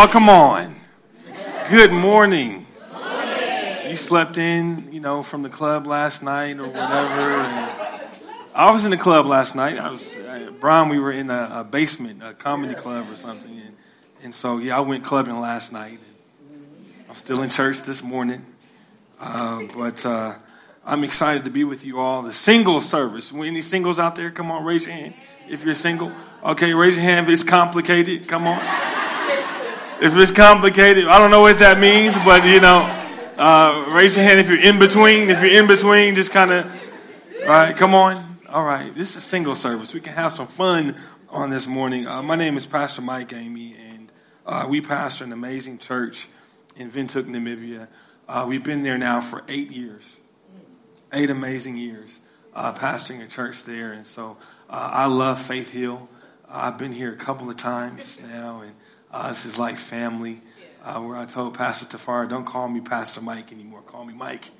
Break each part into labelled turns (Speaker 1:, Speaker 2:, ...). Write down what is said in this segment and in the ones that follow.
Speaker 1: Oh, come on. Good morning. You slept in, you know, from the club last night or whatever. I was in the club last night. I was, uh, Brian, we were in a, a basement, a comedy club or something. And, and so, yeah, I went clubbing last night. I'm still in church this morning. Uh, but uh, I'm excited to be with you all. The single service. Any singles out there? Come on, raise your hand if you're single. Okay, raise your hand if it's complicated. Come on. If it's complicated, I don't know what that means, but you know, uh, raise your hand if you're in between. If you're in between, just kind of, all right, come on. All right, this is single service. We can have some fun on this morning. Uh, my name is Pastor Mike Amy, and uh, we pastor an amazing church in Windhoek, Namibia. Uh, we've been there now for eight years, eight amazing years, uh, pastoring a church there. And so uh, I love Faith Hill. I've been here a couple of times now, and uh, this is like family. Uh, where I told Pastor Tafara, don't call me Pastor Mike anymore. Call me Mike.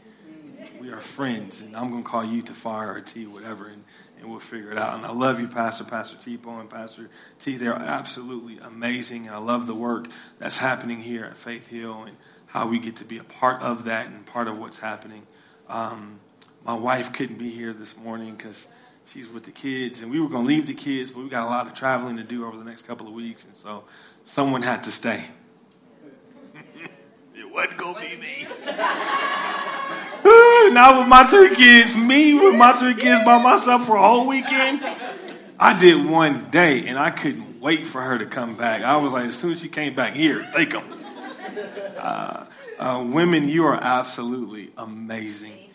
Speaker 1: We are friends, and I'm going to call you Tafara or T, whatever, and, and we'll figure it out. And I love you, Pastor, Pastor Tipo, and Pastor T. They're absolutely amazing, and I love the work that's happening here at Faith Hill and how we get to be a part of that and part of what's happening. Um, my wife couldn't be here this morning because she's with the kids, and we were going to leave the kids, but we got a lot of traveling to do over the next couple of weeks, and so someone had to stay. it wasn't going to be me. Not with my three kids, me with my three kids by myself for a whole weekend. I did one day, and I couldn't wait for her to come back. I was like, as soon as she came back, here, take them. Uh, uh, women, you are absolutely amazing.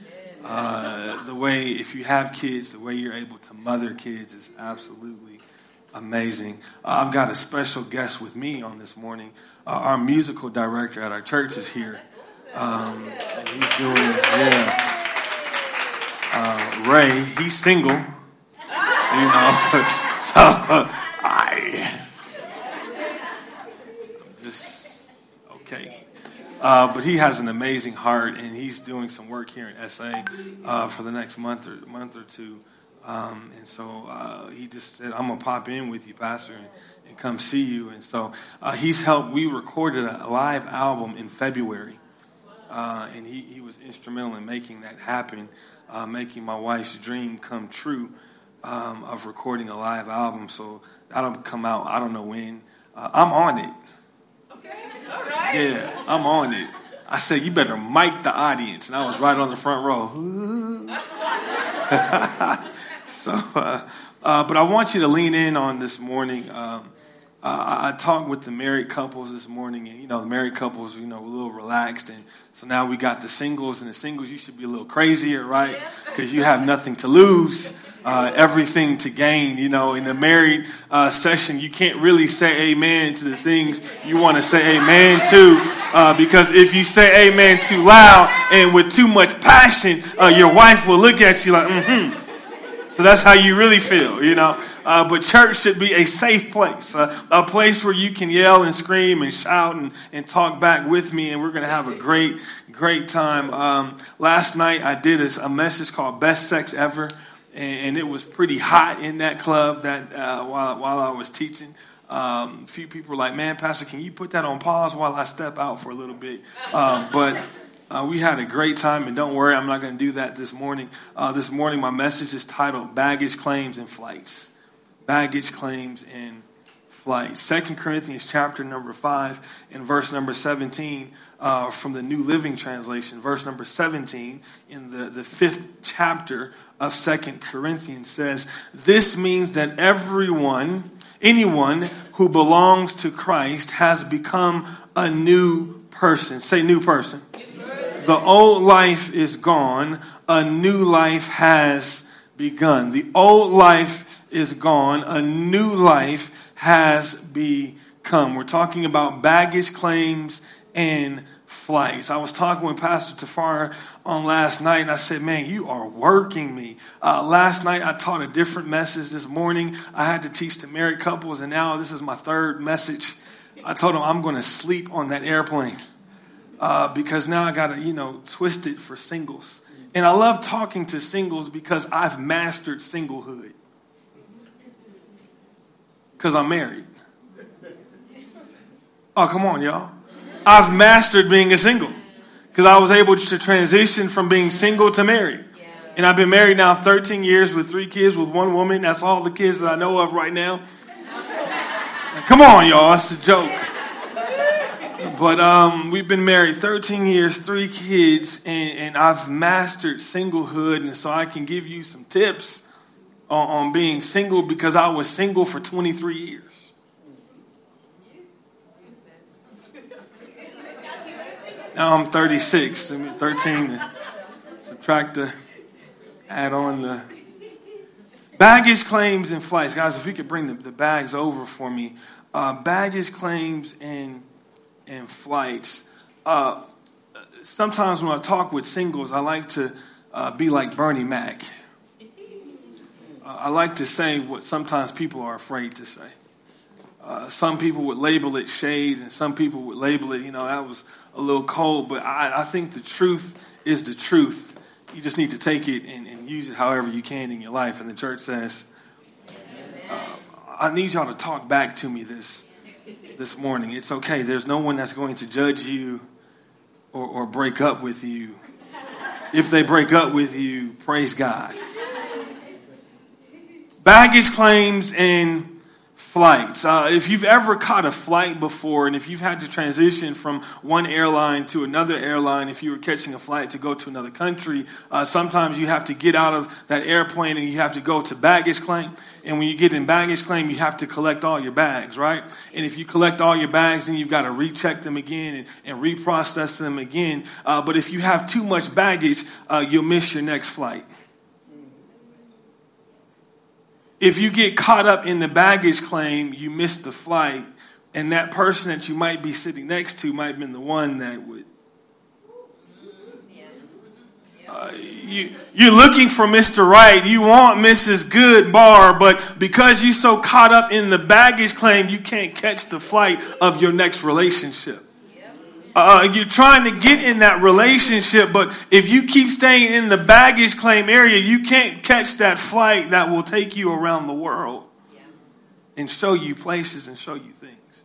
Speaker 1: Uh, the way, if you have kids, the way you're able to mother kids is absolutely amazing. Uh, I've got a special guest with me on this morning. Uh, our musical director at our church is here. Um, and he's doing, yeah. Uh, Ray, he's single, you know. so I, I'm just okay. Uh, but he has an amazing heart, and he's doing some work here in SA uh, for the next month or month or two. Um, and so uh, he just said, "I'm gonna pop in with you, Pastor, and, and come see you." And so uh, he's helped. We recorded a live album in February, uh, and he, he was instrumental in making that happen, uh, making my wife's dream come true um, of recording a live album. So that'll come out. I don't know when. I'm on it. Yeah, I'm on it. I said, you better mic the audience. And I was right on the front row. so, uh, uh, but I want you to lean in on this morning. Um, uh, I talked with the married couples this morning, and you know, the married couples, you know, a little relaxed, and so now we got the singles, and the singles, you should be a little crazier, right? Because you have nothing to lose, uh, everything to gain. You know, in the married uh, session, you can't really say amen to the things you want to say amen to, uh, because if you say amen too loud and with too much passion, uh, your wife will look at you like, mm-hmm. So that's how you really feel, you know. Uh, but church should be a safe place, a place where you can yell and scream and shout and, and talk back with me, and we're going to have a great, great time. Um, last night I did a, a, message called "Best Sex Ever," and, it was pretty hot in that club that uh, while while I was teaching. Um, a few people were like, "Man, Pastor, can you put that on pause while I step out for a little bit?" Um, but uh, we had a great time, and don't worry, I'm not going to do that this morning. Uh, this morning, my message is titled "Baggage Claims and Flights." Baggage claims and flights. Second Corinthians chapter number five and verse number seventeen uh, from the New Living Translation. Verse number seventeen in the, the fifth chapter of Second Corinthians says, "This means that everyone, anyone who belongs to Christ, has become a new person." Say, new person. The old life is gone, a new life has begun. The old life is gone, a new life has become. We're talking about baggage claims and flights. I was talking with Pastor Tafar on last night, and I said, Man, you are working me. Uh, last night, I taught a different message. This morning, I had to teach to married couples, and now this is my third message. I told them I'm going to sleep on that airplane uh, because now I got to, you know, twist it for singles. And I love talking to singles because I've mastered singlehood. Because I'm married. Oh, come on, y'all. I've mastered being a single because I was able to transition from being single to married. And I've been married now 13 years with three kids with one woman. That's all the kids that I know of right now. Come on, y'all. It's a joke. But um, we've been married 13 years, three kids, and, and, I've mastered singlehood. And so I can give you some tips on, being single because I was single for 23 years. Now I'm 36. I mean, 13. Subtract the, add on the baggage claims and flights. Guys, if we could bring the, the bags over for me. Uh, baggage claims and, and flights. Uh, sometimes when I talk with singles, I like to uh, be like Bernie Mac. I like to say what sometimes people are afraid to say. Uh, some people would label it shade, and some people would label it, you know, that was a little cold. But I, I think the truth is the truth. You just need to take it and, and use it however you can in your life. And the church says, uh, I need y'all to talk back to me this this morning. It's okay. There's no one that's going to judge you or, or break up with you. If they break up with you, praise God. Baggage claims and flights. Uh, if you've ever caught a flight before, and if you've had to transition from one airline to another airline, if you were catching a flight to go to another country, uh, sometimes you have to get out of that airplane and you have to go to baggage claim. And when you get in baggage claim, you have to collect all your bags, right? And if you collect all your bags, then you've got to recheck them again and, and reprocess them again. Uh, but if you have too much baggage, uh, you'll miss your next flight if you get caught up in the baggage claim, you miss the flight, and that person that you might be sitting next to might have been the one that would. Uh, you, you're looking for Mr. Right. You want Mrs. Good Bar, but because you're so caught up in the baggage claim, you can't catch the flight of your next relationship. Uh, you're trying to get in that relationship, but if you keep staying in the baggage claim area, you can't catch that flight that will take you around the world and show you places and show you things.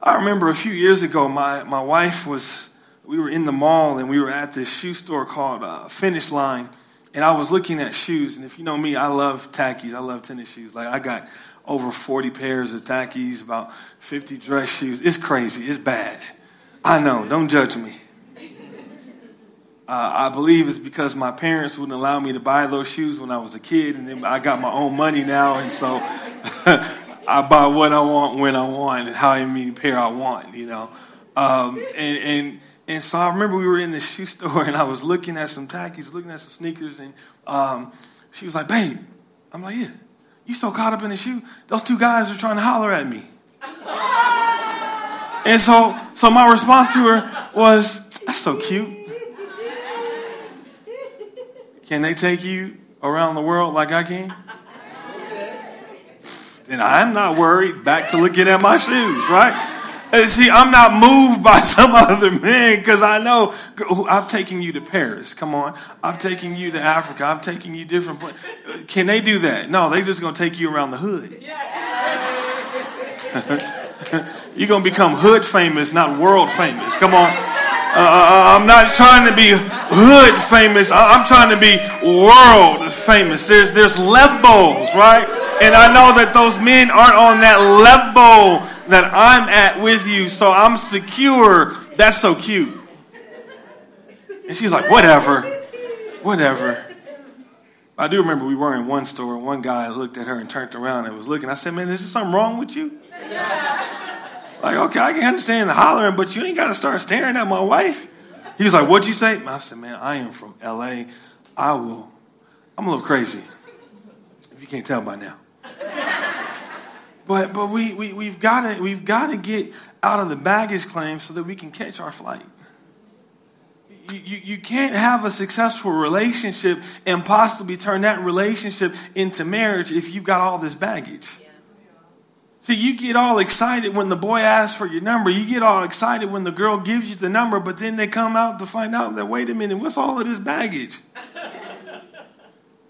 Speaker 1: I remember a few years ago, my, my wife was, we were in the mall and we were at this shoe store called uh, Finish Line, and I was looking at shoes. And if you know me, I love tackies, I love tennis shoes. Like, I got over 40 pairs of tackies, about 50 dress shoes. It's crazy, it's bad. I know, don't judge me. Uh, I believe it's because my parents wouldn't allow me to buy those shoes when I was a kid, and then I got my own money now, and so I buy what I want when I want and how many pair I want, you know. Um, and, and and so I remember we were in the shoe store, and I was looking at some tackies, looking at some sneakers, and um, she was like, "Babe," I'm like, "Yeah." You so caught up in the shoe? Those two guys are trying to holler at me. And so, so my response to her was, that's so cute. Can they take you around the world like I can? And I'm not worried. Back to looking at my shoes, right? And see, I'm not moved by some other man because I know I've taken you to Paris. Come on. I've taken you to Africa. I've taken you different places. Can they do that? No, they just going to take you around the hood. You're going to become hood famous, not world famous. Come on. Uh, uh, uh, I'm not trying to be hood famous. I'm trying to be world famous. There's, there's levels, right? And I know that those men aren't on that level that I'm at with you, so I'm secure. That's so cute. And she's like, whatever, whatever. I do remember we were in one store, and one guy looked at her and turned around and was looking. I said, man, is there something wrong with you? Like, okay, I can understand the hollering, but you ain't got to start staring at my wife. He was like, what'd you say? I said, man, I am from LA. I will, I'm a little crazy, if you can't tell by now. But but we, we we've gotta we've gotta get out of the baggage claim so that we can catch our flight. You, you, you can't have a successful relationship and possibly turn that relationship into marriage if you've got all this baggage. See, you get all excited when the boy asks for your number. You get all excited when the girl gives you the number, but then they come out to find out that, wait a minute, what's all of this baggage?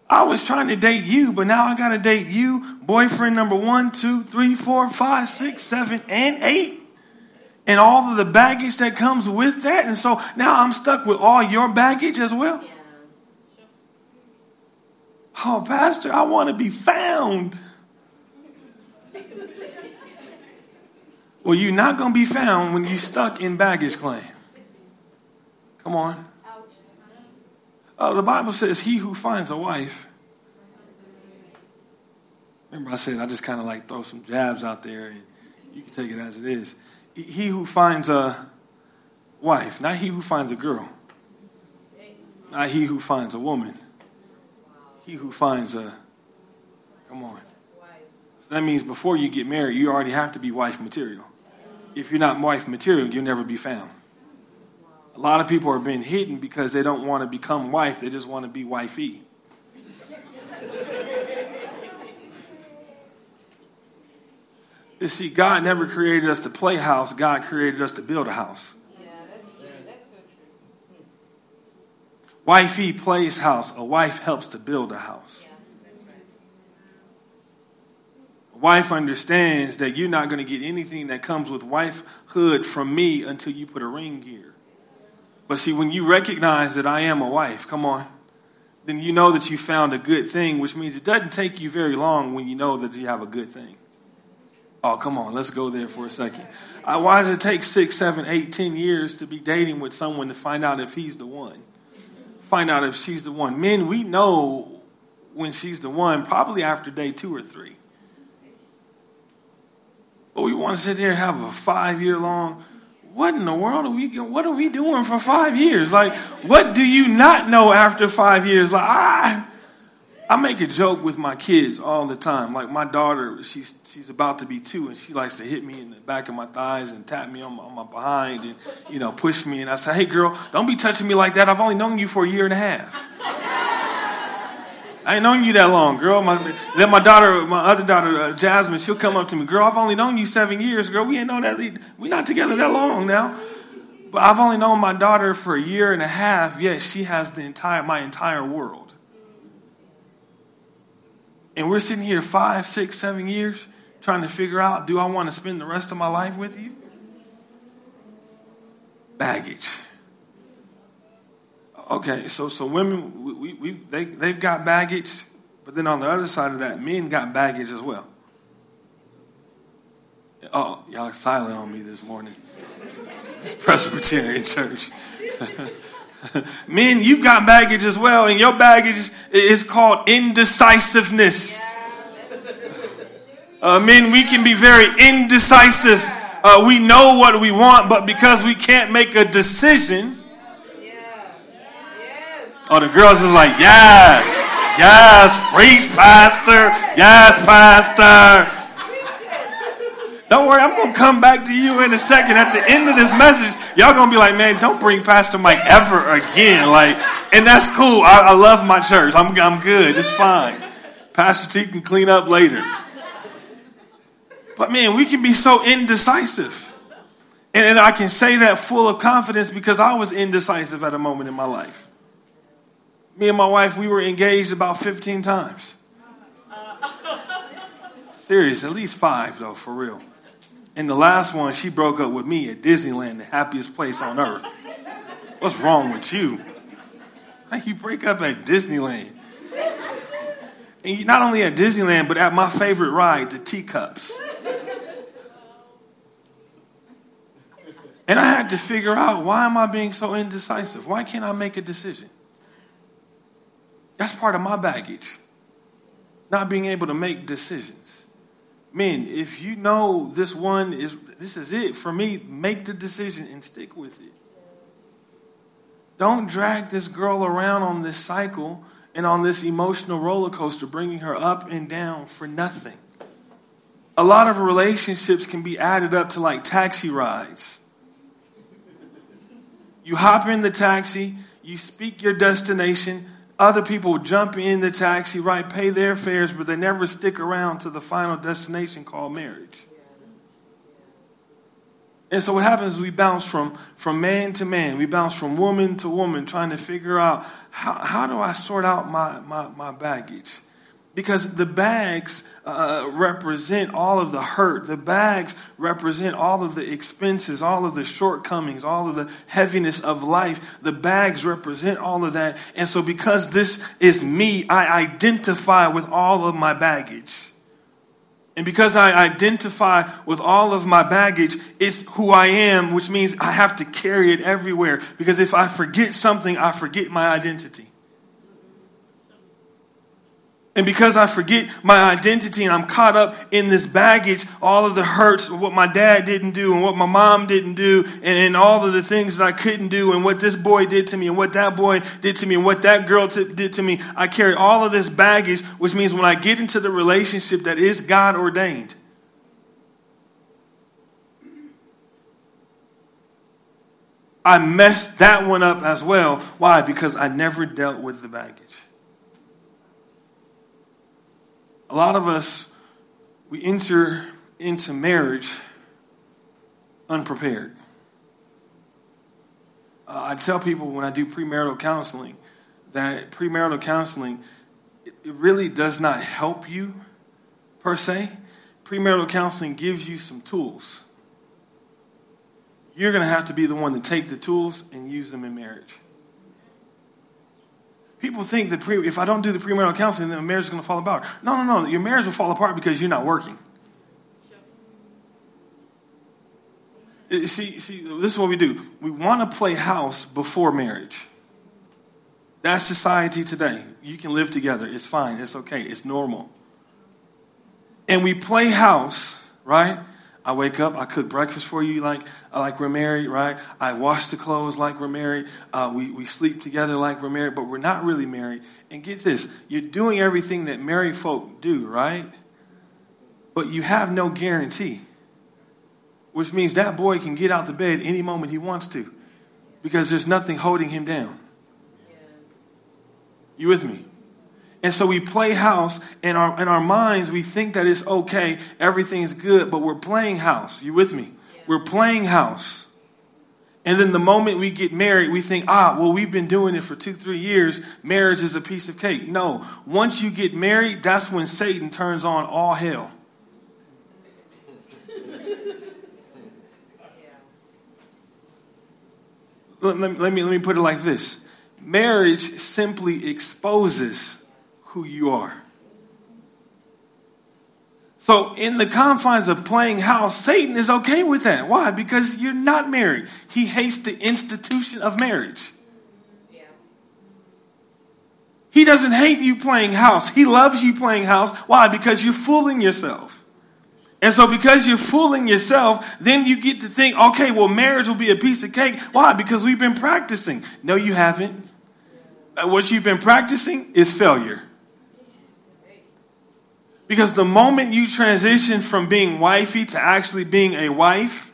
Speaker 1: I was trying to date you, but now I got to date you, boyfriend number one, two, three, four, five, six, seven, and eight. And all of the baggage that comes with that. And so now I'm stuck with all your baggage as well. Oh, Pastor, I want to be found. Well, you're not going to be found when you're stuck in baggage claim. Come on. Uh, the Bible says, He who finds a wife. Remember, I said I just kind of like throw some jabs out there, and you can take it as it is. He who finds a wife, not he who finds a girl, not he who finds a woman, he who finds a. Come on. So that means before you get married, you already have to be wife material. If you're not wife material, you'll never be found. A lot of people are being hidden because they don't want to become wife, they just want to be wifey. you see, God never created us to play house, God created us to build a house. Wifey plays house, a wife helps to build a house. A wife understands that you're not going to get anything that comes with wifehood from me until you put a ring here. But see, when you recognize that I am a wife, come on, then you know that you found a good thing, which means it doesn't take you very long when you know that you have a good thing. Oh, come on, let's go there for a second. Uh, why does it take six, seven, eight, ten years to be dating with someone to find out if he's the one? Find out if she's the one. Men, we know when she's the one, probably after day two or three. But we want to sit there and have a five year long. What in the world are we? What are we doing for five years? Like, what do you not know after five years? Like, I, I make a joke with my kids all the time. Like my daughter, she's she's about to be two, and she likes to hit me in the back of my thighs and tap me on my, on my behind, and you know push me. And I say, "Hey, girl, don't be touching me like that. I've only known you for a year and a half. I ain't known you that long, girl." My, then my daughter, my other daughter, uh, Jasmine, she'll come up to me, "Girl, I've only known you seven years, girl. We ain't known that. We're not together that long now." But I've only known my daughter for a year and a half. Yet she has the entire my entire world. And we're sitting here five, six, seven years trying to figure out do I want to spend the rest of my life with you? Baggage. Okay, so so women, we, we, we, they, they've got baggage, but then on the other side of that, men got baggage as well. Oh, y'all silent on me this morning. It's Presbyterian church. Men, you've got baggage as well, and your baggage is called indecisiveness. Uh, men, we can be very indecisive. Uh, we know what we want, but because we can't make a decision. Oh, the girls is like, yes, yes, preach, pastor, yes, pastor. Don't worry, I'm to come back to you in a second. At the end of this message, y'all to be like, man, don't bring Pastor Mike ever again. Like, and that's cool. I, I love my church. I'm, I'm good. It's fine. Pastor T can clean up later. But man, we can be so indecisive. And, and I can say that full of confidence because I was indecisive at a moment in my life. Me and my wife, we were engaged about 15 times. Serious, at least five though, for real. And the last one, she broke up with me at Disneyland, the happiest place on earth. What's wrong with you? How you break up at Disneyland? And not only at Disneyland, but at my favorite ride, the teacups. And I had to figure out why am I being so indecisive? Why can't I make a decision? That's part of my baggage. Not being able to make decisions men, if you know this one is this is it for me, make the decision and stick with it. Don't drag this girl around on this cycle and on this emotional roller coaster, bringing her up and down for nothing. A lot of relationships can be added up to like taxi rides. You hop in the taxi, you speak your destination, other people jump in the taxi, right, pay their fares, but they never stick around to the final destination called marriage. And so what happens is we bounce from, from man to man. We bounce from woman to woman, trying to figure out how, how do I sort out my, my, my baggage? Because the bags uh, represent all of the hurt. The bags represent all of the expenses, all of the shortcomings, all of the heaviness of life. The bags represent all of that. And so, because this is me, I identify with all of my baggage. And because I identify with all of my baggage, it's who I am, which means I have to carry it everywhere. Because if I forget something, I forget my identity. And because I forget my identity and I'm caught up in this baggage, all of the hurts of what my dad didn't do and what my mom didn't do and, and all of the things that I couldn't do and what this boy did to me and what that boy did to me and what that girl t- did to me, I carry all of this baggage, which means when I get into the relationship that is God ordained, I messed that one up as well. Why? Because I never dealt with the baggage. A lot of us, we enter into marriage unprepared. Uh, I tell people when I do premarital counseling that premarital counseling, it, it really does not help you per se. Premarital counseling gives you some tools. You're going to have to be the one to take the tools and use them in marriage. People think that pre, if I don't do the premarital counseling, then marriage is going to fall apart. No, no, no. Your marriage will fall apart because you're not working. Uh, see, see, this is what we do. We want to play house before marriage. That's society today. You can live together. It's fine. It's okay. It's normal. And we play house, right? I wake up, I cook breakfast for you like, like we're married, right? I wash the clothes like we're married. Uh, we, we sleep together like we're married, but we're not really married. And get this you're doing everything that married folk do, right? But you have no guarantee, which means that boy can get out the bed any moment he wants to because there's nothing holding him down. You with me? And so we play house in our, in our minds. We think that it's okay, everything's good, but we're playing house. You with me? Yeah. We're playing house. And then the moment we get married, we think, ah, well, we've been doing it for two, three years. Marriage is a piece of cake. No. Once you get married, that's when Satan turns on all hell. let, let, let, me, let me put it like this marriage simply exposes who you are. So, in the confines of playing house, Satan is okay with that. Why? Because you're not married. He hates the institution of marriage. Yeah. He doesn't hate you playing house. He loves you playing house. Why? Because you're fooling yourself. And so, because you're fooling yourself, then you get to think, okay, well, marriage will be a piece of cake. Why? Because we've been practicing. No, you haven't. Uh, what you've been practicing is failure. Because the moment you transition from being wifey to actually being a wife,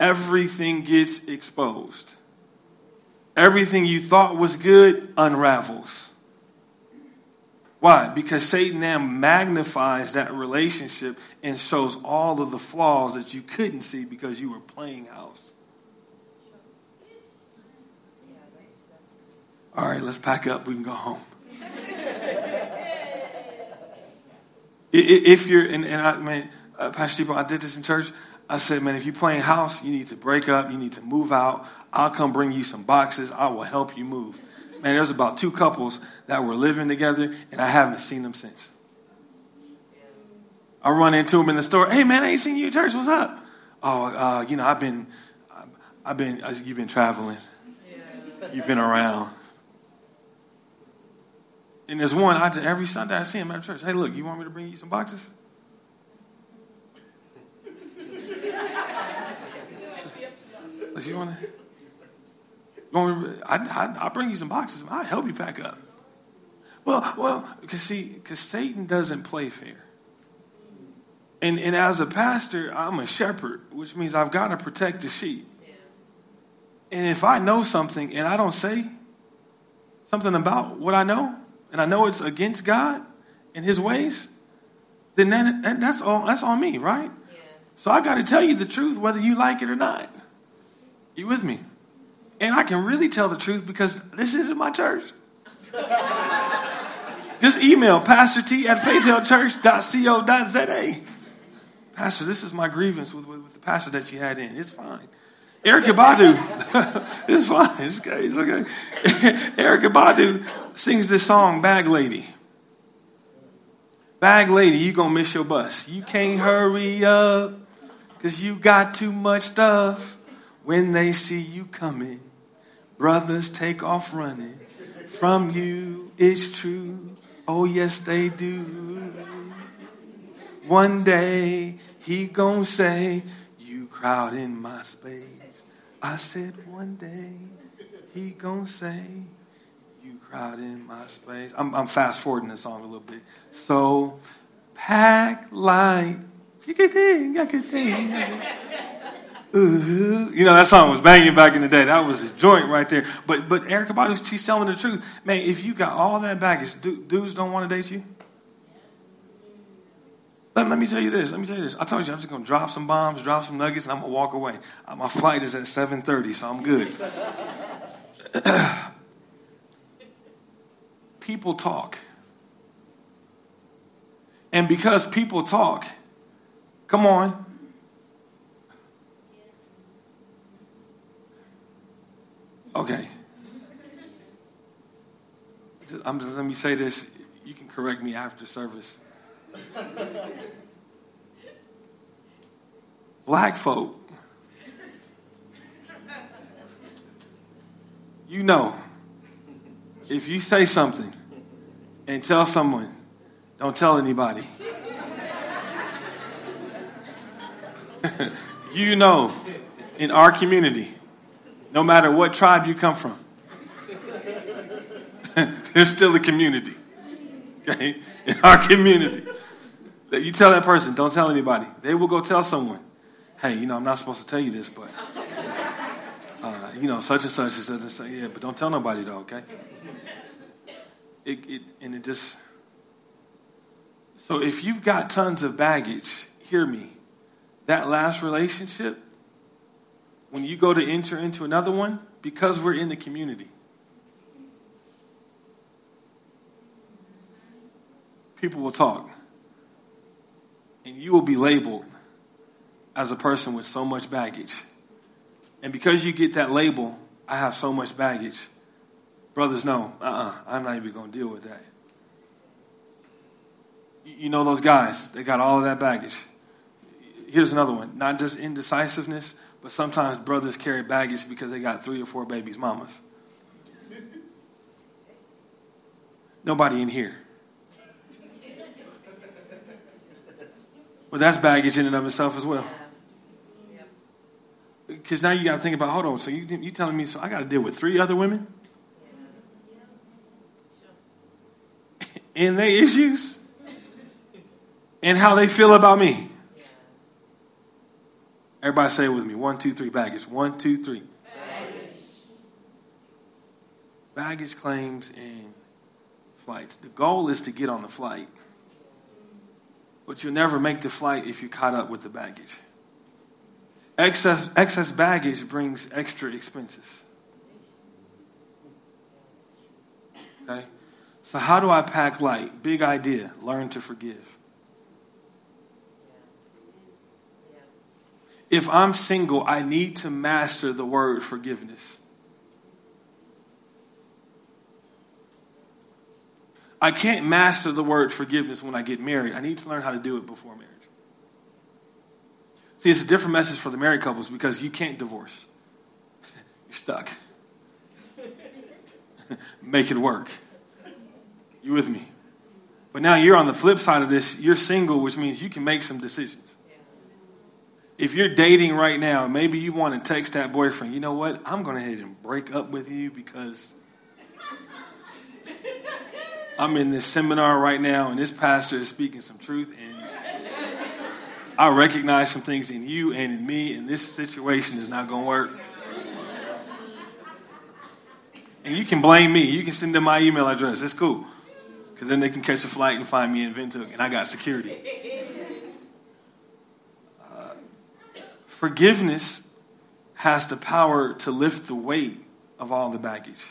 Speaker 1: everything gets exposed. Everything you thought was good unravels. Why? Because Satan now magnifies that relationship and shows all of the flaws that you couldn't see because you were playing house. All right, let's pack up. We can go home. If you're, and, and I, man, uh, Pastor Depot, I did this in church. I said, man, if you're playing house, you need to break up. You need to move out. I'll come bring you some boxes. I will help you move. Man, there's about two couples that were living together, and I haven't seen them since. I run into them in the store. Hey, man, I ain't seen you at church. What's up? Oh, uh, you know, I've been, I've been, you've been traveling. You've been around. And there's one, I, every Sunday I see him at church. Hey, look, you want me to bring you some boxes? you want to? I, I, I'll bring you some boxes. I'll help you pack up. Well, well, because see, because Satan doesn't play fair. And, and as a pastor, I'm a shepherd, which means I've got to protect the sheep. And if I know something and I don't say something about what I know, and I know it's against God and His ways, then that, that- that's all. That's on me, right? So I got to tell you the truth, whether you like it or not. You with me? And I can really tell the truth because this isn't my church. Just email pastor t at faithhillchurch.co.za. Pastor, this is my grievance with, with, with the pastor that you had in. It's fine. Erykah Badu, it's fine. It's okay. It's okay. Erykah Badu sings this song, Bag Lady. Bag Lady, you gonna miss your bus. You can't hurry up because you got too much stuff. When they see you coming, brothers take off running from you. It's true. Oh, yes, they do. One day he gonna say, You crowd in my space. I said, One day he gonna say, You crowd in my space. I'm, I'm fast forwarding the song a little bit. So, pack light. Ooh. You know, that song was banging back in the day. That was a joint right there. But but Erykah Badu, she's telling the truth. Man, if you got all that baggage, dudes don't want to date you. Let, let me tell you this. Let me tell you this. I told you I'm just going to drop some bombs, drop some nuggets, and I'm going to walk away. Uh, My flight is at 7.30, so I'm good. people talk. And because people talk, come on. Okay. I'm just, let me say this. You can correct me after service. Black folk, you know, if you say something and tell someone, don't tell anybody. you know, in our community, no matter what tribe you come from, there's still a community. Okay? In our community. That you tell that person, don't tell anybody. They will go tell someone, hey, you know, I'm not supposed to tell you this, but, uh, you know, such and such and such and such. Yeah, but don't tell nobody, though, okay? It, it, and it just. So if you've got tons of baggage, hear me. That last relationship, when you go to enter into another one, because we're in the community, people will talk. And you will be labeled as a person with so much baggage. And because you get that label, I have so much baggage, brothers no, uh uh-uh, uh, i am not even going to deal with that. You- You know those guys, they got all of that baggage. Here's another one not just indecisiveness, but sometimes brothers carry baggage because they got three or four babies' mamas. Nobody in here. Well, that's baggage in and of itself as well. Because now you got to think about, hold on, so you you telling me, so I got to deal with three other women? and their issues? And how they feel about me? Everybody say it with me. One, two, three, baggage. One, two, three. Baggage claims and flights. The goal is to get on the flight. But you'll never make the flight if you're caught up with the baggage. Excess, excess baggage brings extra expenses. Okay? So, how do I pack light? Big idea learn to forgive. If I'm single, I need to master the word forgiveness. I can't master the word forgiveness when I get married. I need to learn how to do it before marriage. See, it's a different message for the married couples because you can't divorce. You're stuck. Make it work. You with me? But now you're on the flip side of this. You're single, which means you can make some decisions. If you're dating right now, maybe you want to text that boyfriend, you know what? I'm going to head and break up with you because I'm in this seminar right now and this pastor is speaking some truth and I recognize some things in you and in me, and this situation is not going to work. And you can blame me. You can send them my email address. It's cool. Because then they can catch a flight and find me in Windhoek, and I got security. Uh, forgiveness has the power to lift the weight of all the baggage.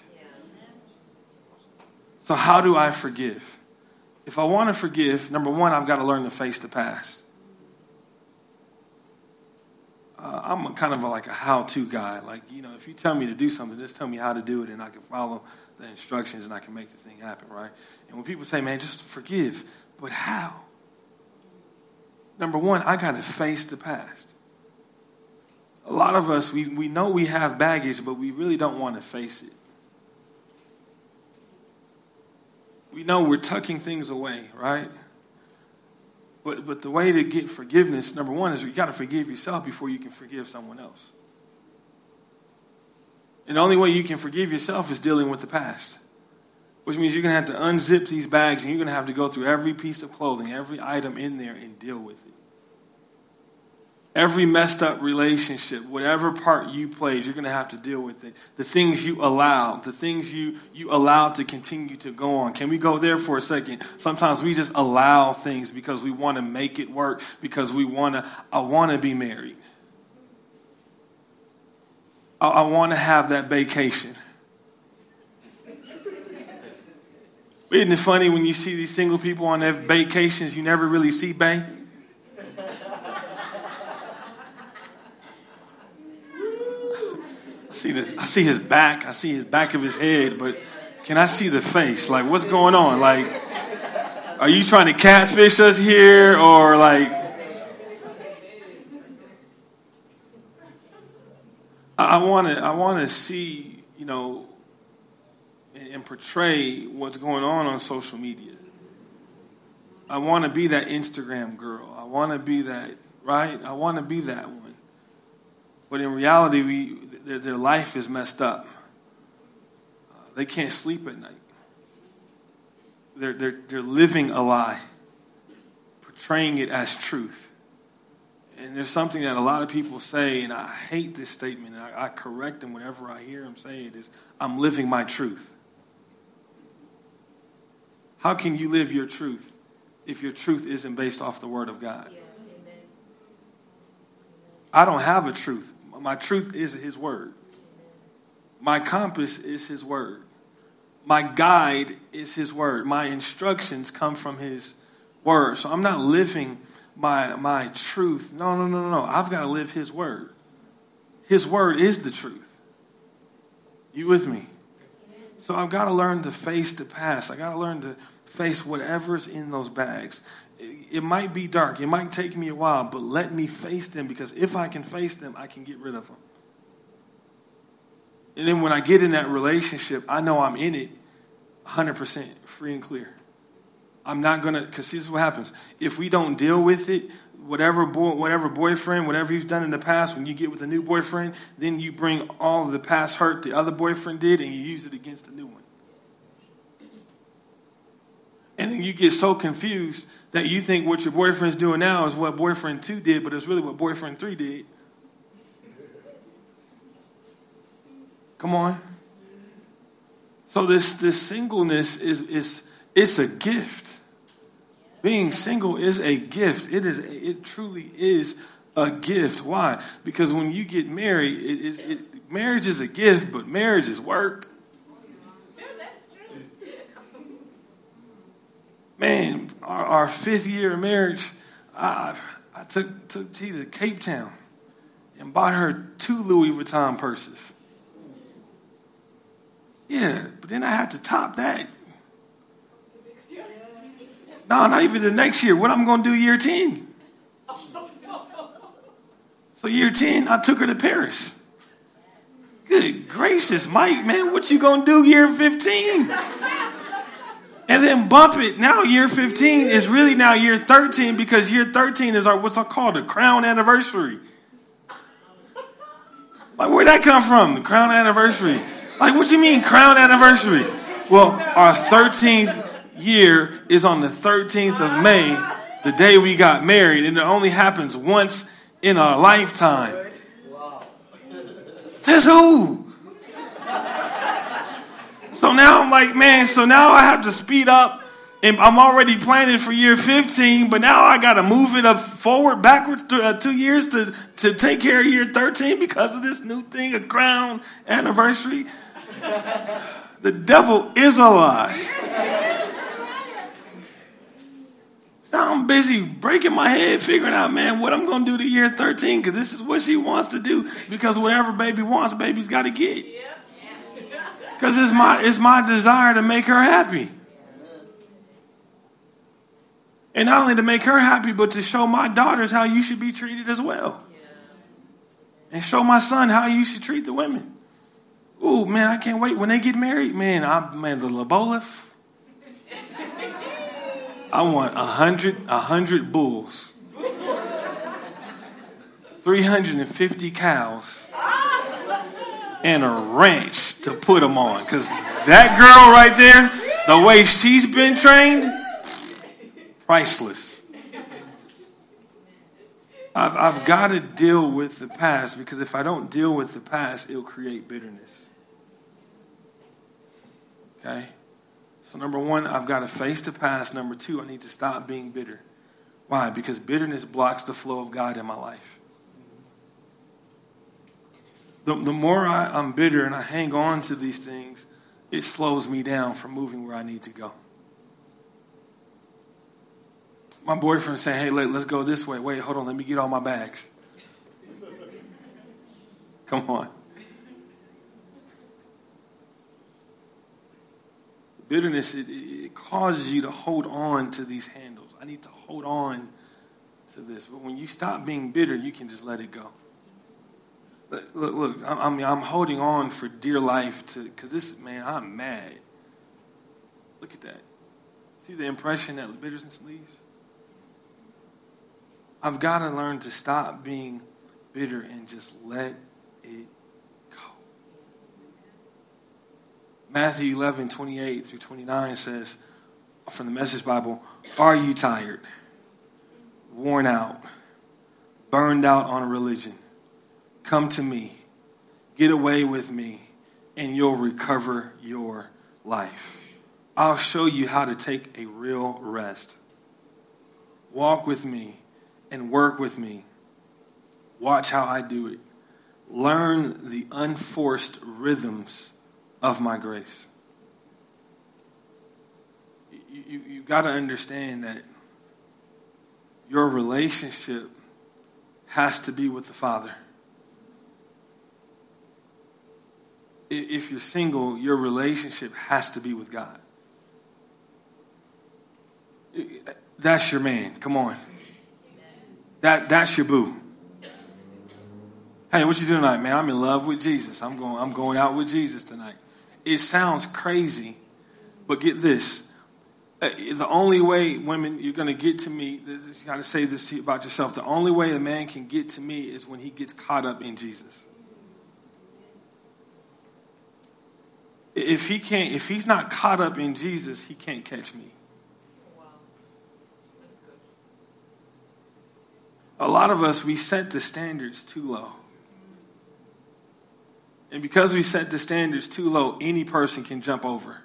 Speaker 1: So, how do I forgive? If I want to forgive, number one, I've got to learn to face the past. Uh, I'm kind of a, like a how to guy. Like, you know, if you tell me to do something, just tell me how to do it and I can follow the instructions and I can make the thing happen, right? And when people say, man, just forgive, but how? Number one, I got to face the past. A lot of us, we, we know we have baggage, but we really don't want to face it. We know we're tucking things away, right? But, but the way to get forgiveness, number one, is you got to forgive yourself before you can forgive someone else. And the only way you can forgive yourself is dealing with the past. Which means you're going to have to unzip these bags and you're going to have to go through every piece of clothing, every item in there, and deal with it. Every messed up relationship, whatever part you played, you're going to have to deal with it. The things you allowed, the things you, you allowed to continue to go on. Can we go there for a second? Sometimes we just allow things because we want to make it work, because we want to, I want to be married. I, I want to have that vacation. Isn't it funny when you see these single people on their vacations, you never really see Bay? See this. I see his back. I see his back of his head, but can I see the face? Like, what's going on? Like, are you trying to catfish us here, or like? I want to. I want to see. You know, and portray what's going on on social media. I want to be that Instagram girl. I want to be that, right? I want to be that one. But in reality, we, their, their life is messed up. Uh, they can't sleep at night. They're, they're, they're living a lie, portraying it as truth. And there's something that a lot of people say, and I hate this statement, and I, I correct them whenever I hear them say it, is I'm living my truth. How can you live your truth if your truth isn't based off the Word of God? I don't have a truth. My truth is His Word. My compass is His Word. My guide is His Word. My instructions come from His Word. So I'm not living my, my truth. No, no, no, no. I've got to live His Word. His Word is the truth. You with me? So I've got to learn to face the past. I got to learn to face whatever's in those bags. It might be dark. It might take me a while, but let me face them because if I can face them, I can get rid of them. And then when I get in that relationship, I know I'm in it 100% free and clear. I'm not going to, because this is what happens. If we don't deal with it, whatever boy, whatever boyfriend, whatever you've done in the past, when you get with a new boyfriend, then you bring all of the past hurt the other boyfriend did and you use it against the new one. And then you get so confused that you think what your boyfriend's doing now is what boyfriend two did, but it's really what boyfriend three did. Come on. So this this singleness is is it's a gift. Being single is a gift. It is. It truly is a gift. Why? Because when you get married, it is. It, marriage is a gift, but marriage is work. Man, our, our fifth year of marriage, I, I took took T to Cape Town and bought her two Louis Vuitton purses. Yeah, but then I had to top that no, not even the next year. What I'm going to do year 10? So year 10, I took her to Paris. Good gracious, Mike, man, what you going to do year 15? And then bump it. Now year 15 is really now year 13 because year 13 is our what's called a crown anniversary. Like where'd that come from? The crown anniversary. Like what you mean crown anniversary? Well, our 13th year is on the 13th of May, the day we got married, and it only happens once in our lifetime. Says who? So now I'm like, man, so now I have to speed up and I'm already planning for year 15, but now I got to move it up forward, backwards, th- uh, two years to, to take care of year 13 because of this new thing, a crown anniversary. the devil is a lie. Now I'm busy breaking my head, figuring out, man, what I'm going to do to year 13 because this is what she wants to do. Because whatever baby wants, baby's got to get. Because it's my, it's my desire to make her happy. And not only to make her happy, but to show my daughters how you should be treated as well. And show my son how you should treat the women. Ooh, man, I can't wait. When they get married, man, I man, the Lobola. I want a hundred, a hundred bulls. 350 cows and a ranch to put them on. Because that girl right there, the way she's been trained, priceless. I've, I've got to deal with the past because if I don't deal with the past, it'll create bitterness. Okay? So, number one, I've got to face the past. Number two, I need to stop being bitter. Why? Because bitterness blocks the flow of God in my life. The, the more I, I'm bitter and I hang on to these things, it slows me down from moving where I need to go. My boyfriend saying, hey, let, let's go this way. Wait, hold on, let me get all my bags. Come on. Bitterness, it, it causes you to hold on to these handles. I need to hold on to this. But when you stop being bitter, you can just let it go. Look, look, I, mean, I'm holding on for dear life to, because this, man, I'm mad. Look at that. See the impression that bitterness leaves? I've got to learn to stop being bitter and just let it go. Matthew 11, 28 through 29 says, from the Message Bible, Are you tired, worn out, burned out on religion? Come to me, get away with me, and you'll recover your life. I'll show you how to take a real rest. Walk with me and work with me. Watch how I do it. Learn the unforced rhythms of my grace. You, you, you got to understand that your relationship has to be with the Father. If you're single, your relationship has to be with God. That's your man. Come on. That, that's your boo. Hey, what you doing tonight, man? I'm in love with Jesus. I'm going, I'm going out with Jesus tonight. It sounds crazy, but get this. Uh, the only way women, you're going to get to me, you got to say this to about yourself. The only way a man can get to me is when he gets caught up in Jesus. If he can't, if he's not caught up in Jesus, he can't catch me. A lot of us, we set the standards too low. And because we set the standards too low, any person can jump over.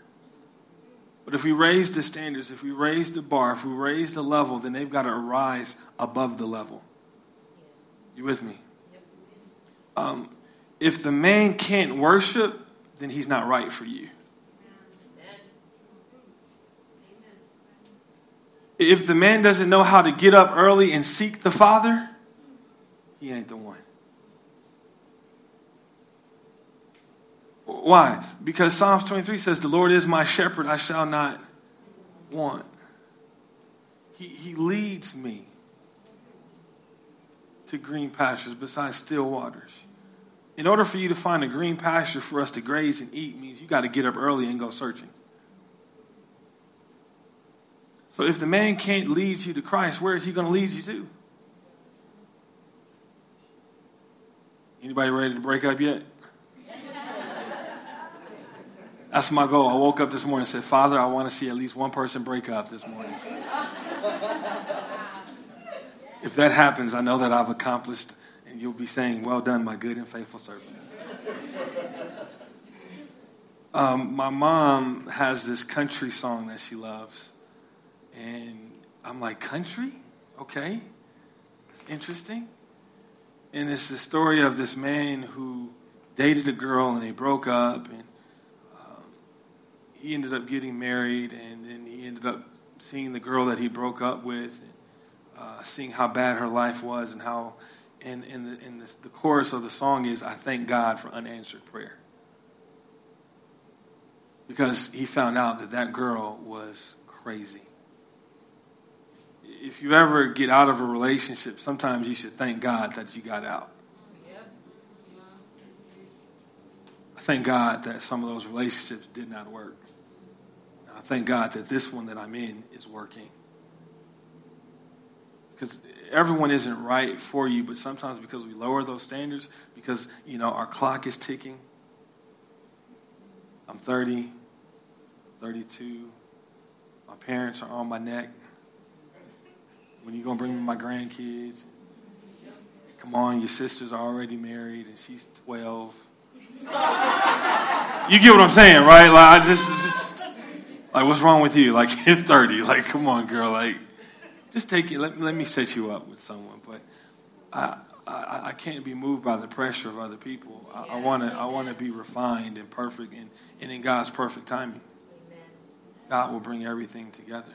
Speaker 1: But if we raise the standards, if we raise the bar, if we raise the level, then they've got to rise above the level. You with me? Um, if the man can't worship, then he's not right for you. If the man doesn't know how to get up early and seek the Father, he ain't the one. Why? Because Psalms 23 says, The Lord is my shepherd, I shall not want. He, he leads me to green pastures beside still waters. In order for you to find a green pasture for us to graze and eat means you got to get up early and go searching. So if the man can't lead you to Christ, where is he going to lead you to? Anybody ready to break up yet? That's my goal. I woke up this morning and said, Father, I want to see at least one person break up this morning. If that happens, I know that I've accomplished, you'll be saying, Well done, my good and faithful servant. Um, my mom has this country song that she loves. And I'm like, Country? Okay. It's interesting. And it's the story of this man who dated a girl and they broke up. And um, he ended up getting married. And then he ended up seeing the girl that he broke up with. And, uh, seeing how bad her life was and how. And, and, the, and the, the chorus of the song is, I thank God for unanswered prayer because he found out that that girl was crazy. If you ever get out of a relationship, sometimes you should thank God that you got out. I thank God that some of those relationships did not work. I thank God that this one that I'm in is working. Because everyone isn't right for you, but sometimes because we lower those standards, because you know our clock is ticking, I'm 30, 32. My parents are on my neck. When you going to bring me my grandkids? Come on, your sister's already married and she's 12. you get what I'm saying, right? Like, I just, just, like, what's wrong with you? Like, you're 30. Like, come on, girl. Like, just take it. Let, let me set you up with someone. But I, I, I can't be moved by the pressure of other people. I want to I want to be refined and perfect and, and in God's perfect timing. God will bring everything together.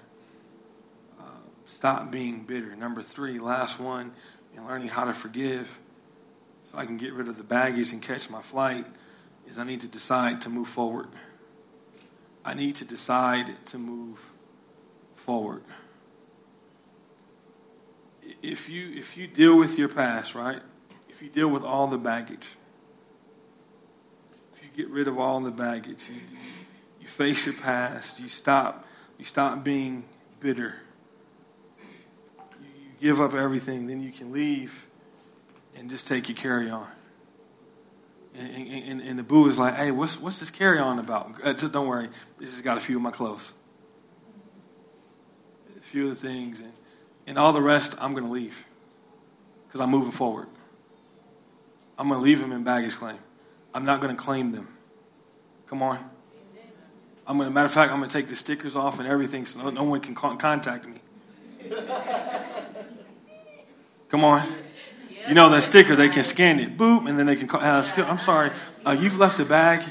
Speaker 1: Uh, stop being bitter. Number three, last one, and learning how to forgive so I can get rid of the baggage and catch my flight is I need to decide to move forward. I need to decide to move forward. If you if you deal with your past, right? If you deal with all the baggage, if you get rid of all the baggage, you, you face your past, you stop you stop being bitter. You, you give up everything, then you can leave and just take your carry on. And, and, and, the boo is like, hey, what's, what's this carry on about? Uh, just don't worry, this has got a few of my clothes. A few of the things. And, and all the rest, I'm going to leave because I'm moving forward. I'm going to leave them in baggage claim. I'm not going to claim them. Come on. I'm going to, matter of fact, I'm going to take the stickers off and everything so no, one can contact me. Come on. You know that sticker, they can scan it, boop, and then they can call. Uh, I'm sorry, uh, you've left the bag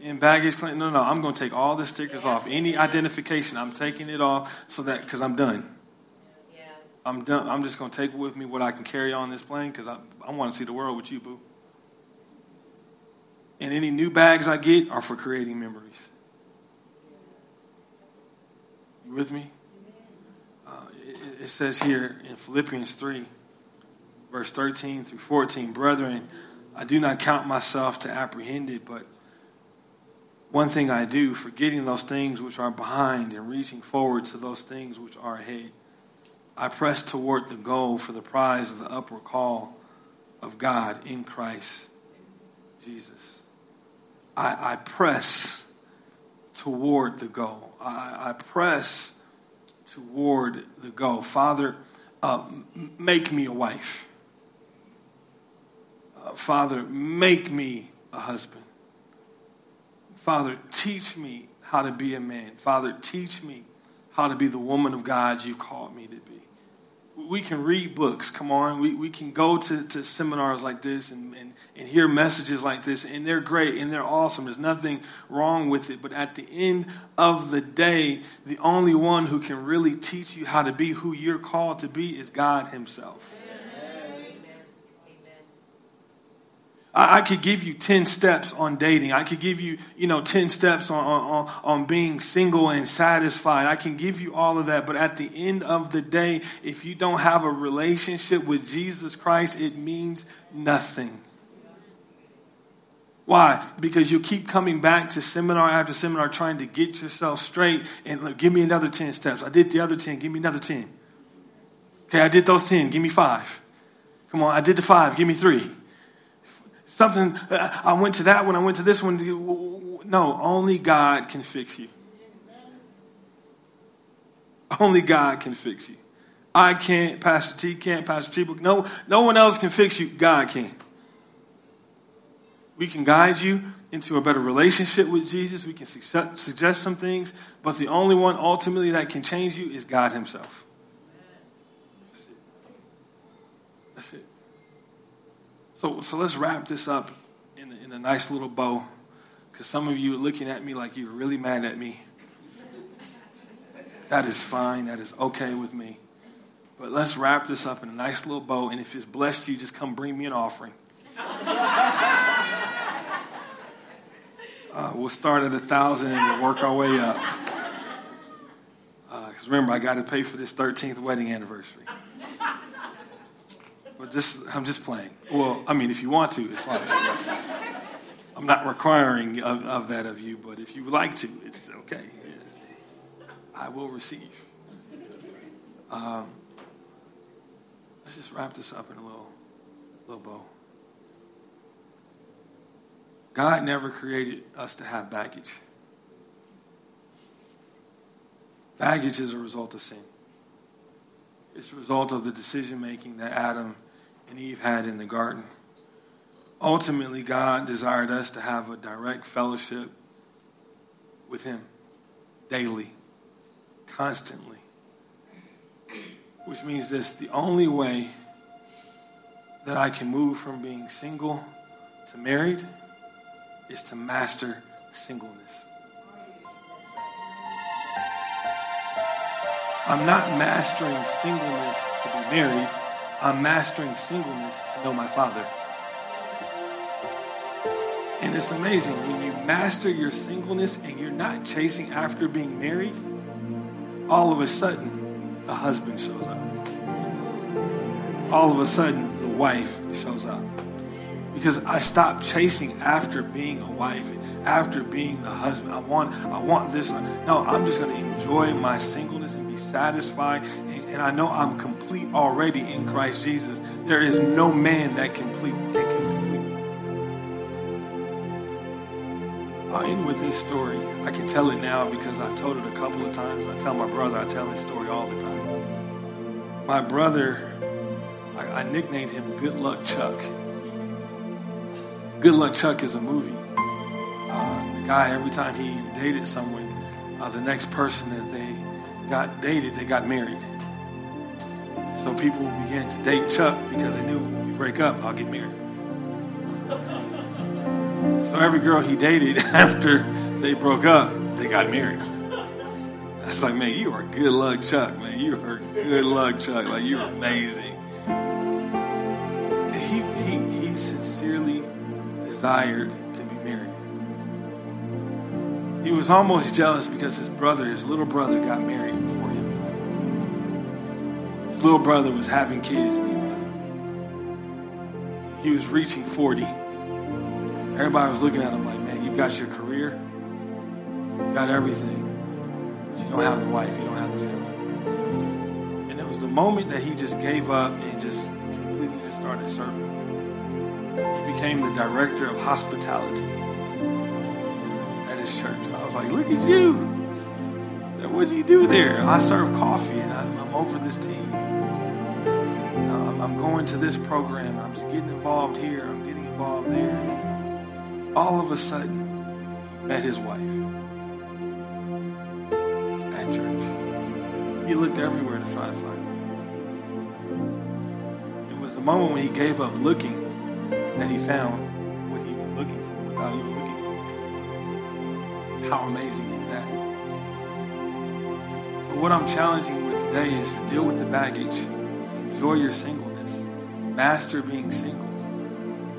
Speaker 1: in baggage claim. No, no, I'm going to take all the stickers off. Any identification, I'm taking it off so that, because I'm done. I'm done. I'm just going to take with me what I can carry on this plane because I, I want to see the world with you, boo. And any new bags I get are for creating memories. You with me? Uh, it, it says here in Philippians 3 verse 13 through 14 Brethren, I do not count myself to apprehend it, but one thing I do, forgetting those things which are behind and reaching forward to those things which are ahead. I press toward the goal for the prize of the upward call of God in Christ Jesus. I, I press toward the goal. I, I press toward the goal. Father, uh, make me a wife. Father, make me a husband. Father, teach me how to be a man. Father, teach me how to be the woman of God you've called me to be. We can read books, come on. We, we can go to, to seminars like this and, and, and hear messages like this, and they're great and they're awesome. There's nothing wrong with it. But at the end of the day, the only one who can really teach you how to be who you're called to be is God Himself. I, I could give you 10 steps on dating. I could give you, you know, 10 steps on, on, on being single and satisfied. I can give you all of that. But at the end of the day, if you don't have a relationship with Jesus Christ, it means nothing. Why? Because you keep coming back to seminar after seminar trying to get yourself straight and look, give me another 10 steps. I did the other 10, give me another 10. Okay, I did those 10, give me five. Come on, I did the five, give me three something, uh, I went to that one, I went to this one. No, only God can fix you. Only God can fix you. I can't, Pastor T can't, Pastor T, no, no one else can fix you. God can. We can guide you into a better relationship with Jesus. We can suggest some things, but the only one ultimately that can change you is God Himself. That's it. That's it. So, so let's wrap this up in, in a nice little bow, because some of you are looking at me like you're really mad at me. That is fine. That is okay with me. But let's wrap this up in a nice little bow. And if it's blessed you, just come bring me an offering. Uh, we'll start at a thousand and we'll work our way up. Because uh, remember, I got to pay for this 13th wedding anniversary. But just, I'm just playing. Well, I mean, if you want to, it's fine. I'm not requiring of, of, that of you, but if you would like to, it's okay. I will receive. Um, let's just wrap this up in a little, little bow. God never created us to have baggage. Baggage is a result of sin. It's a result of the decision making that Adam and Eve had in the garden. Ultimately, God desired us to have a direct fellowship with Him daily, constantly. Which means this the only way that I can move from being single to married is to master singleness. I'm not mastering singleness to be married. I'm mastering singleness to know my Father. And it's amazing when you master your singleness and you're not chasing after being married, all of a sudden the husband shows up. All of a sudden the wife shows up because I stopped chasing after being a wife, after being a husband. I want, I want this. No, I'm just going to enjoy my singleness and be satisfied. And, and, I know I'm complete already in Christ Jesus. There is no man that complete that can complete. I'll end with this story. I can tell it now because I've told it a couple of times. I tell my brother, I tell his story all the time. My brother, I nicknamed him Good Luck Chuck Good Luck Chuck is a movie. Uh, the guy, every time he dated someone, uh, the next person that they got dated, they got married. So people began to date Chuck because they knew when we break up, I'll get married. So every girl he dated after they broke up, they got married. It's like, man, you are good luck, Chuck. Man, you are good luck, Chuck. Like you're amazing. Desired to be married. He was almost jealous because his brother, his little brother, got married before him. His little brother was having kids and he wasn't. He was reaching 40. Everybody was looking at him like, man, you've got your career, you got everything, but you don't have the wife, you don't have the family. And it was the moment that he just gave up and just completely just started serving became the director of hospitality at his church. I was like, look at you. What do you do there? I serve coffee and I'm, over this team. I'm, going to this program. I'm just getting involved here. I'm getting involved there. All of a sudden, he met his wife at church. He looked everywhere to try to find something. It was the moment when he gave up looking that he found what he was looking for without even looking. How amazing is that? So, what I'm challenging with today is to deal with the baggage, enjoy your singleness, master being single,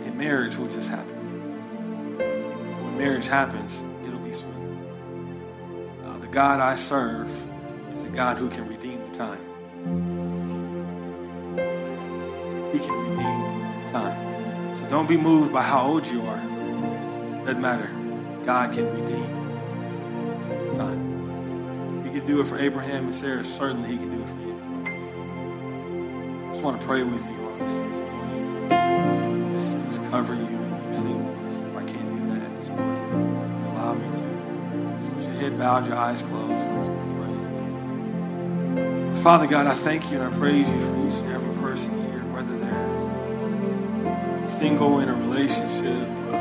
Speaker 1: and marriage will just happen. When marriage happens, it'll be sweet. Uh, the God I serve is a God who can redeem the time. Don't be moved by how old you are. Doesn't matter. God can redeem time. If he could do it for Abraham and Sarah, certainly he can do it for you. I just want to pray with you on this, this morning. Just, just cover you in your singleness. If I can't do that at this morning, allow me to. So with your head bowed, your eyes closed, I'm just going to pray. Father God, I thank you and I praise you for each and every person single in a relationship, uh,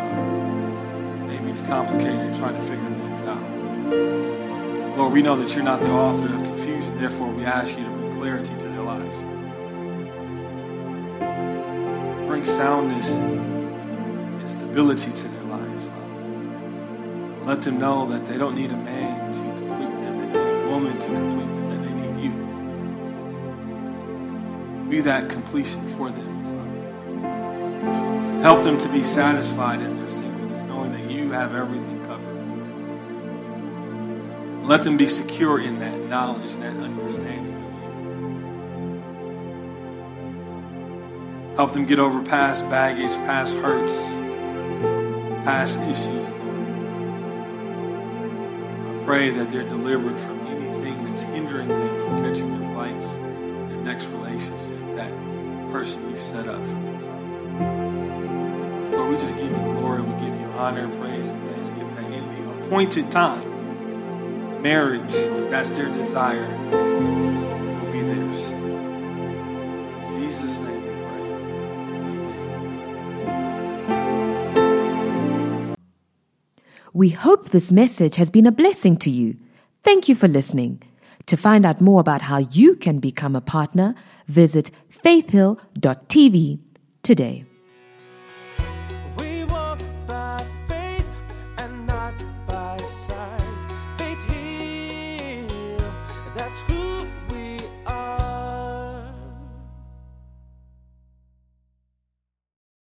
Speaker 1: maybe it's complicated trying to figure things out. Lord, we know that you're not the author of confusion, therefore, we ask you to bring clarity to their lives. Bring soundness and stability to their lives, Father. Let them know that they don't need a man to complete them, they need a woman to complete them, that they need you. Be that completion for them. Help them to be satisfied in their singleness, knowing that you have everything covered. Let them be secure in that knowledge that understanding. Help them get over past baggage, past hurts, past issues. I pray that they're delivered from anything that's hindering them from catching their flights, their next relationship, that person you've set up for them. Lord, we just give you glory, we give you honor, praise, and thanksgiving in the appointed time, marriage, if that's their desire, will be theirs. In Jesus' name we pray.
Speaker 2: We hope this message has been a blessing to you. Thank you for listening. To find out more about how you can become a partner, visit faithhill.tv today.